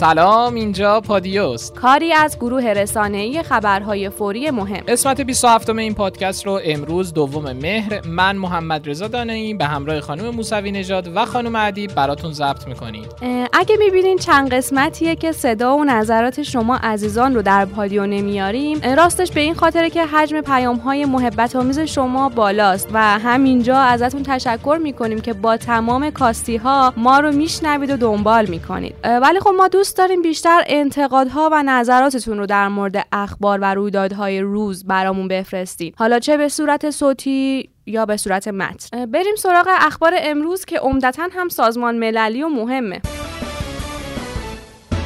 سلام اینجا پادیوست. کاری از گروه رسانه‌ای خبرهای فوری مهم. قسمت 27 این پادکست رو امروز دوم مهر من محمد رضا دانایی به همراه خانم موسوی نژاد و خانم ادیب براتون ضبط می‌کنیم. اگه می‌بینین چند قسمتیه که صدا و نظرات شما عزیزان رو در پادیو نمیاریم راستش به این خاطره که حجم پیام های محبت آمیز شما بالاست و همینجا ازتون تشکر می‌کنیم که با تمام کاستی ها ما رو میشنوید و دنبال می‌کنید. ولی خب ما دوست داریم بیشتر انتقادها و نظراتتون رو در مورد اخبار و رویدادهای روز برامون بفرستید حالا چه به صورت صوتی یا به صورت متن. بریم سراغ اخبار امروز که عمدتا هم سازمان مللی و مهمه.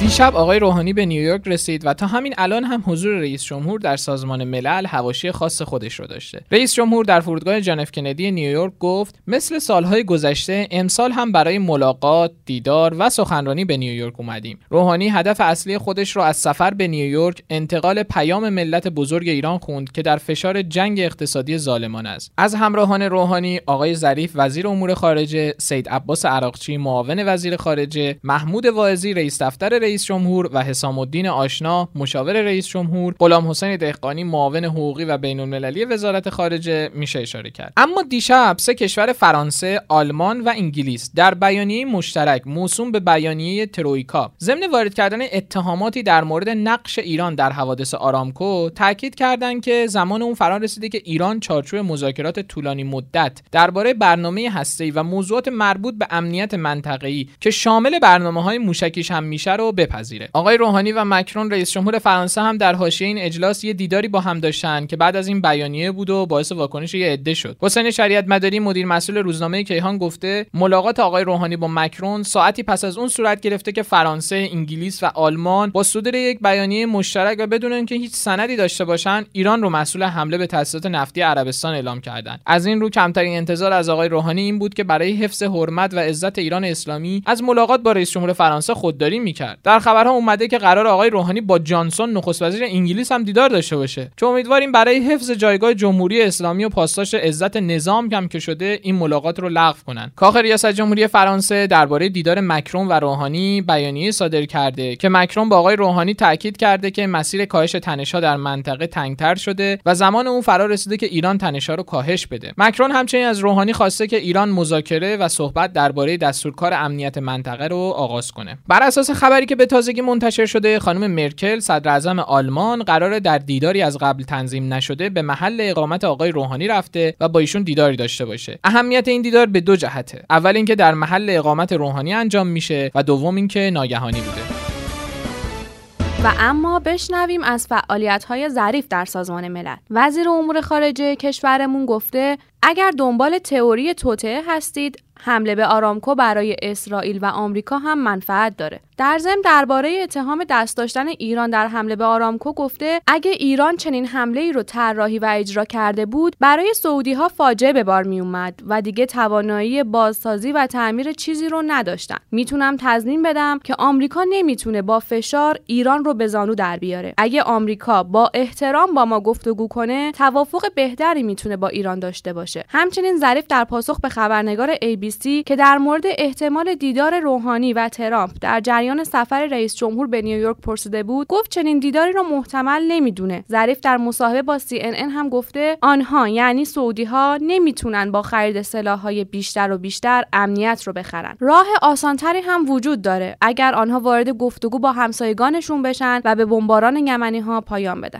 دیشب آقای روحانی به نیویورک رسید و تا همین الان هم حضور رئیس جمهور در سازمان ملل حواشی خاص خودش رو داشته. رئیس جمهور در فرودگاه جان کندی نیویورک گفت مثل سالهای گذشته امسال هم برای ملاقات، دیدار و سخنرانی به نیویورک اومدیم. روحانی هدف اصلی خودش رو از سفر به نیویورک انتقال پیام ملت بزرگ ایران خوند که در فشار جنگ اقتصادی ظالمان است. از همراهان روحانی آقای ظریف وزیر امور خارجه، سید عباس عراقچی معاون وزیر خارجه، محمود واعظی رئیس دفتر رئیس جمهور و حسام الدین آشنا مشاور رئیس جمهور غلام حسین دهقانی معاون حقوقی و بین المللی وزارت خارجه میشه اشاره کرد. اما دیشب سه کشور فرانسه آلمان و انگلیس در بیانیه مشترک موسوم به بیانیه ترویکا ضمن وارد کردن اتهاماتی در مورد نقش ایران در حوادث آرامکو تاکید کردند که زمان اون فرا رسیده که ایران چارچوب مذاکرات طولانی مدت درباره برنامه هسته‌ای و موضوعات مربوط به امنیت منطقه‌ای که شامل برنامه‌های موشکیش هم میشه رو بپذیره. آقای روحانی و مکرون رئیس جمهور فرانسه هم در حاشیه این اجلاس یه دیداری با هم داشتن که بعد از این بیانیه بود و باعث واکنش یه عده شد. حسین شریعت مداری مدیر مسئول روزنامه کیهان گفته ملاقات آقای روحانی با مکرون ساعتی پس از اون صورت گرفته که فرانسه انگلیس و آلمان با صدور یک بیانیه مشترک و بدون اینکه هیچ سندی داشته باشن ایران رو مسئول حمله به تاسیسات نفتی عربستان اعلام کردند از این رو کمترین انتظار از آقای روحانی این بود که برای حفظ حرمت و عزت ایران اسلامی از ملاقات با رئیس جمهور فرانسه خودداری می‌کرد. در خبرها اومده که قرار آقای روحانی با جانسون نخست وزیر انگلیس هم دیدار داشته باشه. چون امیدواریم برای حفظ جایگاه جمهوری اسلامی و پاسداشت عزت نظام کم که شده این ملاقات رو لغو کنن. کاخ ریاست جمهوری فرانسه درباره دیدار مکرون و روحانی بیانیه صادر کرده که مکرون با آقای روحانی تاکید کرده که مسیر کاهش تنشها در منطقه تنگتر شده و زمان اون فرا رسیده که ایران تنشها رو کاهش بده. مکرون همچنین از روحانی خواسته که ایران مذاکره و صحبت درباره دستورکار امنیت منطقه رو آغاز کنه. بر اساس خبری که به تازگی منتشر شده خانم مرکل صدر اعظم آلمان قرار در دیداری از قبل تنظیم نشده به محل اقامت آقای روحانی رفته و با ایشون دیداری داشته باشه. اهمیت این دیدار به دو جهته. اول اینکه در محل اقامت روحانی انجام میشه و دوم اینکه ناگهانی بوده. و اما بشنویم از فعالیت های ظریف در سازمان ملل. وزیر امور خارجه کشورمون گفته اگر دنبال تئوری توطعه هستید حمله به آرامکو برای اسرائیل و آمریکا هم منفعت داره. در ضمن درباره اتهام دست داشتن ایران در حمله به آرامکو گفته اگه ایران چنین حمله ای رو طراحی و اجرا کرده بود برای سعودی ها فاجعه به بار می اومد و دیگه توانایی بازسازی و تعمیر چیزی رو نداشتن. می‌تونم تضمین بدم که آمریکا نمی‌تونه با فشار ایران رو به زانو در بیاره. اگه آمریکا با احترام با ما گفتگو کنه توافق بهتری می‌تونه با ایران داشته باشه. همچنین ظریف در پاسخ به خبرنگار ABC که در مورد احتمال دیدار روحانی و ترامپ در جریان سفر رئیس جمهور به نیویورک پرسیده بود گفت چنین دیداری را محتمل نمی‌دونه. ظریف در مصاحبه با CNN هم گفته آنها یعنی سعودی ها نمی‌تونن با خرید سلاحهای بیشتر و بیشتر امنیت رو بخرن. راه آسانتری هم وجود داره. اگر آنها وارد گفتگو با همسایگانشون بشن و به بمباران یمنی ها پایان بدن.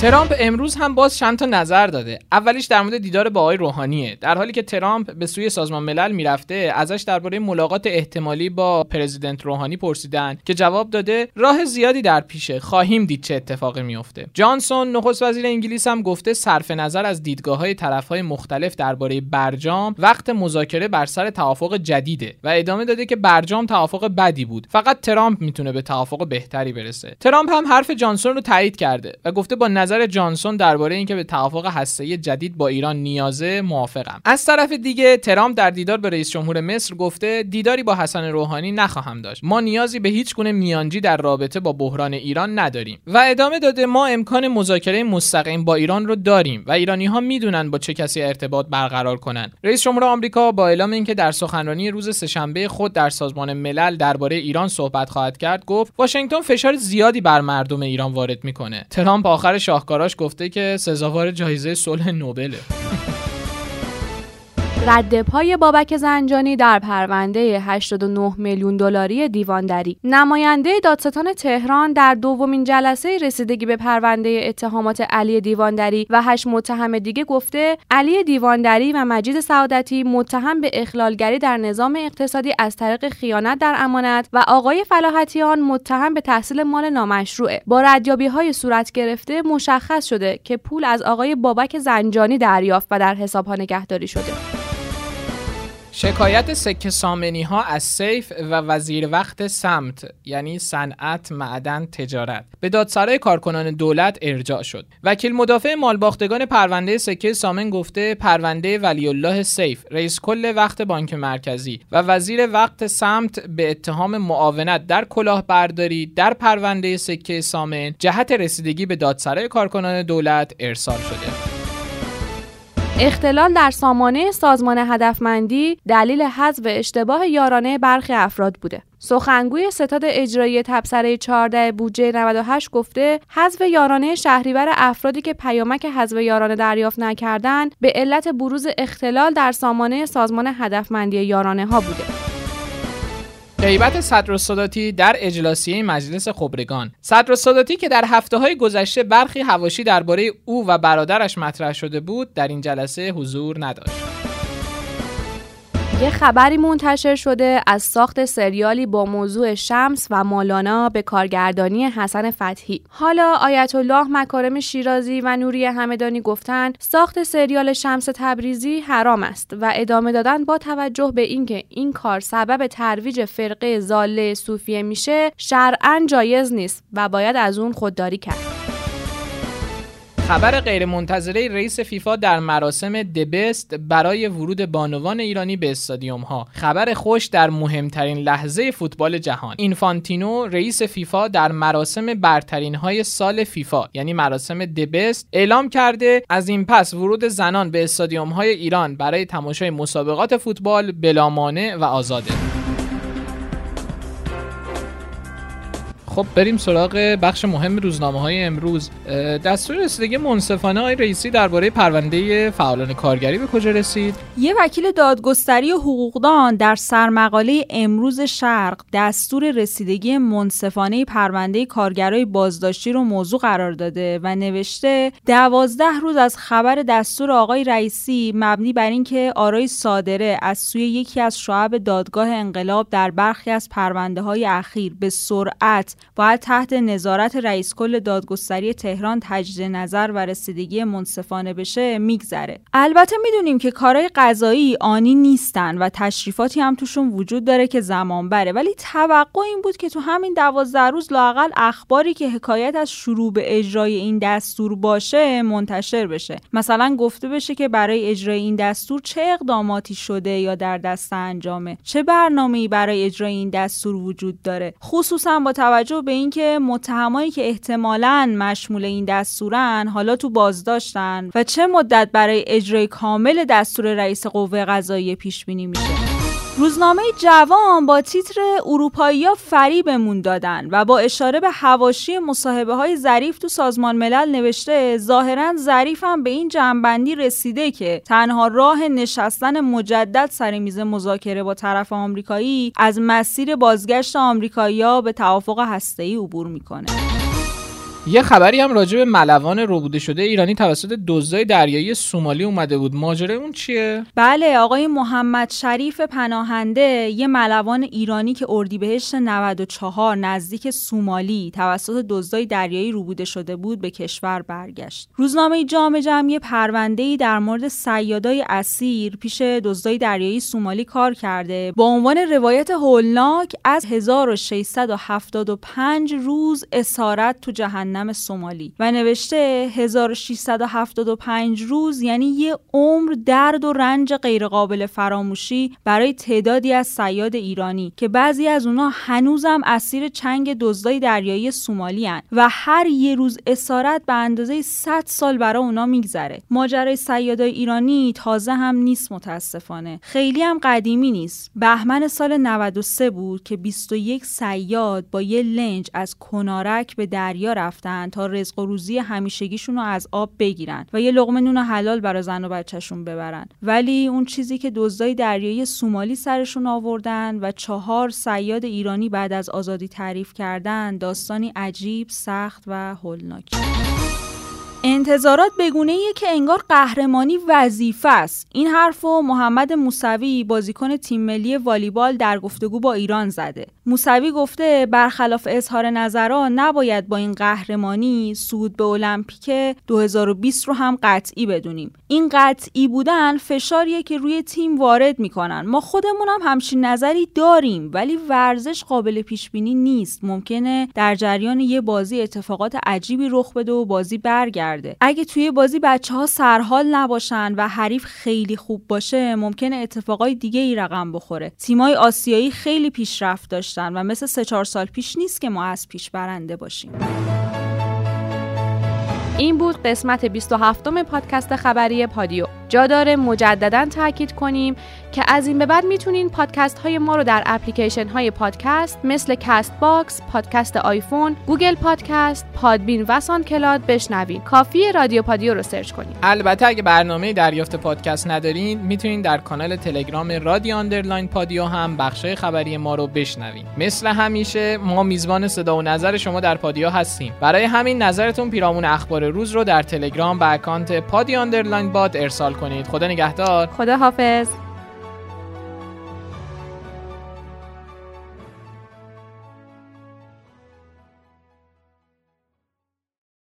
ترامپ امروز هم باز چند تا نظر داده. اولیش در مورد دیدار با آقای روحانیه. در حالی که ترامپ به سوی سازمان ملل می‌رفته ازش درباره ملاقات احتمالی با پرزیدنت روحانی پرسیدن که جواب داده راه زیادی در پیشه. خواهیم دید چه اتفاقی میفته. جانسون نخست وزیر انگلیس هم گفته صرف نظر از دیدگاه های طرف های مختلف درباره برجام وقت مذاکره بر سر توافق جدیده و ادامه داده که برجام توافق بدی بود. فقط ترامپ می‌تونه به توافق بهتری برسه. ترامپ هم حرف جانسون رو تایید کرده و گفته با نظر جانسون درباره اینکه به توافق هسته‌ای جدید با ایران نیازه موافقم. از طرف دیگه ترامپ در دیدار به رئیس جمهور مصر گفته دیداری با حسن روحانی نخواهم داشت. ما نیازی به هیچ گونه میانجی در رابطه با بحران ایران نداریم. و ادامه داده ما امکان مذاکره مستقیم با ایران رو داریم و ایرانی ها می‌دونن با چه کسی ارتباط برقرار کنند رئیس جمهور آمریکا با اعلام اینکه در سخنرانی روز سهشنبه خود در سازمان ملل درباره ایران صحبت خواهد کرد گفت واشنگتن فشار زیادی بر مردم ایران وارد می‌کنه. ترامپ آخر شاهکاراش گفته که سزاوار جایزه صلح نوبله. رد پای بابک زنجانی در پرونده 89 میلیون دلاری دیواندری. نماینده دادستان تهران در دومین جلسه رسیدگی به پرونده اتهامات علی دیواندری و هشت متهم دیگه گفته علی دیواندری و مجید سعادتی متهم به اخلالگری در نظام اقتصادی از طریق خیانت در امانت و آقای فلاحتیان متهم به تحصیل مال نامشروعه. با ردیابی های صورت گرفته مشخص شده که پول از آقای بابک زنجانی دریافت و در حساب ها نگهداری شده. شکایت سکه سامنی ها از سیف و وزیر وقت سمت یعنی صنعت معدن تجارت به دادسرای کارکنان دولت ارجاع شد. وکیل مدافع مالباختگان پرونده سکه سامن گفته پرونده ولی الله سیف رئیس کل وقت بانک مرکزی و وزیر وقت سمت به اتهام معاونت در کلاهبرداری در پرونده سکه سامن جهت رسیدگی به دادسرای کارکنان دولت ارسال شده. اختلال در سامانه سازمان هدفمندی دلیل حذف اشتباه یارانه برخی افراد بوده. سخنگوی ستاد اجرایی تبصره 14 بودجه 98 گفته حذف یارانه شهریور افرادی که پیامک حذف یارانه دریافت نکردند به علت بروز اختلال در سامانه سازمان هدفمندی یارانه ها بوده. غیبت صدر در اجلاسیه مجلس خبرگان. صدر که در هفته های گذشته برخی هواشی درباره او و برادرش مطرح شده بود در این جلسه حضور نداشت. یه خبری منتشر شده از ساخت سریالی با موضوع شمس و مالانا به کارگردانی حسن فتحی. حالا آیت الله مکارم شیرازی و نوری همدانی گفتند ساخت سریال شمس تبریزی حرام است و ادامه دادن با توجه به اینکه این کار سبب ترویج فرقه زاله صوفیه میشه شرعا جایز نیست و باید از اون خودداری کرد. خبر غیرمنتظره رئیس فیفا در مراسم دبست برای ورود بانوان ایرانی به استادیوم ها خبر خوش در مهمترین لحظه فوتبال جهان. اینفانتینو رئیس فیفا در مراسم برترین های سال فیفا یعنی مراسم دبست اعلام کرده از این پس ورود زنان به استادیوم های ایران برای تماشای مسابقات فوتبال بلا و آزاده. خب بریم سراغ بخش مهم روزنامه های امروز دستور رسیدگی منصفانه آقای رئیسی درباره پرونده فعالان کارگری به کجا رسید؟ یه وکیل دادگستری حقوقدان در سرمقاله امروز شرق دستور رسیدگی منصفانه پرونده کارگرای بازداشتی رو موضوع قرار داده و نوشته دوازده روز از خبر دستور آقای رئیسی مبنی بر اینکه آرای صادره از سوی یکی از شعب دادگاه انقلاب در برخی از پرونده های اخیر به سرعت باید تحت نظارت رئیس کل دادگستری تهران تجدید نظر و رسیدگی منصفانه بشه میگذره. البته می‌دونیم که کارهای قضایی آنی نیستن و تشریفاتی هم توشون وجود داره که زمان بره. ولی توقع این بود که تو همین دوازده روز لاقل اخباری که حکایت از شروع به اجرای این دستور باشه منتشر بشه. مثلا گفته بشه که برای اجرای این دستور چه اقداماتی شده یا در دست انجامه؟ چه برنامه‌ای برای اجرای این دستور وجود داره؟ خصوصا با توجه به اینکه متهمایی که احتمالا مشمول این دستورن حالا تو بازداشتن و چه مدت برای اجرای کامل دستور رئیس قوه قضاییه پیش بینی میشه؟ روزنامه جوان با تیتر اروپایی ها فریبمون دادن و با اشاره به هواشی مصاحبه های ظریف تو سازمان ملل نوشته ظاهرا ظریف هم به این جنبندی رسیده که تنها راه نشستن مجدد سر میز مذاکره با طرف آمریکایی از مسیر بازگشت آمریکایی‌ها به توافق هسته‌ای عبور می‌کنه. یه خبری هم راجع به ملوان روبوده شده ایرانی توسط دزدای دریایی سومالی اومده بود. ماجرا اون چیه؟ بله آقای محمد شریف پناهنده یه ملوان ایرانی که اردیبهشت 94 نزدیک سومالی توسط دزدای دریایی روبوده شده بود به کشور برگشت. روزنامه جامعه جمعی پرونده‌ای در مورد سیادای اسیر پیش دزدای دریایی سومالی کار کرده. با عنوان روایت هولناک از 1675 روز اسارت تو جهنم جهنم سومالی. و نوشته 1675 روز یعنی یه عمر درد و رنج غیرقابل فراموشی برای تعدادی از سیاد ایرانی که بعضی از اونا هنوزم اسیر چنگ دزدای دریایی سومالی هن و هر یه روز اسارت به اندازه 100 سال برای اونا میگذره. ماجرای سیادای ایرانی تازه هم نیست متاسفانه. خیلی هم قدیمی نیست. بهمن سال 93 بود که 21 سیاد با یه لنج از کنارک به دریا رفتن تا رزق و روزی همیشگیشون رو از آب بگیرن و یه لقمه نون حلال برای زن و بچهشون ببرن. ولی اون چیزی که دزدای دریایی سومالی سرشون آوردن و چهار سیاد ایرانی بعد از آزادی تعریف کردن داستانی عجیب سخت و هولناک. انتظارات بگونه که انگار قهرمانی وظیفه است. این حرف و محمد موسوی بازیکن تیم ملی والیبال در گفتگو با ایران زده. موسوی گفته برخلاف اظهار نظرها نباید با این قهرمانی سود به المپیک 2020 رو هم قطعی بدونیم. این قطعی بودن فشاریه که روی تیم وارد می‌کنن. ما خودمون هم همچین نظری داریم ولی ورزش قابل پیش بینی نیست. ممکنه در جریان یه بازی اتفاقات عجیبی رخ بده و بازی برگرده. اگه توی بازی بچه ها سرحال نباشن و حریف خیلی خوب باشه ممکنه اتفاقای دیگه ای رقم بخوره. تیمای آسیایی خیلی پیشرفت داشتن و مثل سه چهار سال پیش نیست که ما از پیش برنده باشیم. این بود قسمت 27 پادکست خبری پادیو. جا داره مجددا تاکید کنیم که از این به بعد می‌تونین پادکست های ما رو در اپلیکیشن های پادکست مثل Castbox، پادکست آیفون، Google Podcast، Podbean و SoundCloud بشنوین. کافی رادیو پادیو رو search کنید. البته اگه برنامه دریافت پادکست ندارین می‌تونین در کانال تلگرام رادیو underline پادیو هم بخشای خبری ما رو بشنوین. مثل همیشه ما میزبان صدا و نظر شما در پادیو هستیم. برای همین نظرتون پیرامون اخبار روز رو در تلگرام به account پادیو underline بات ارسال کنید. خدا نگهدار. خدا حافظ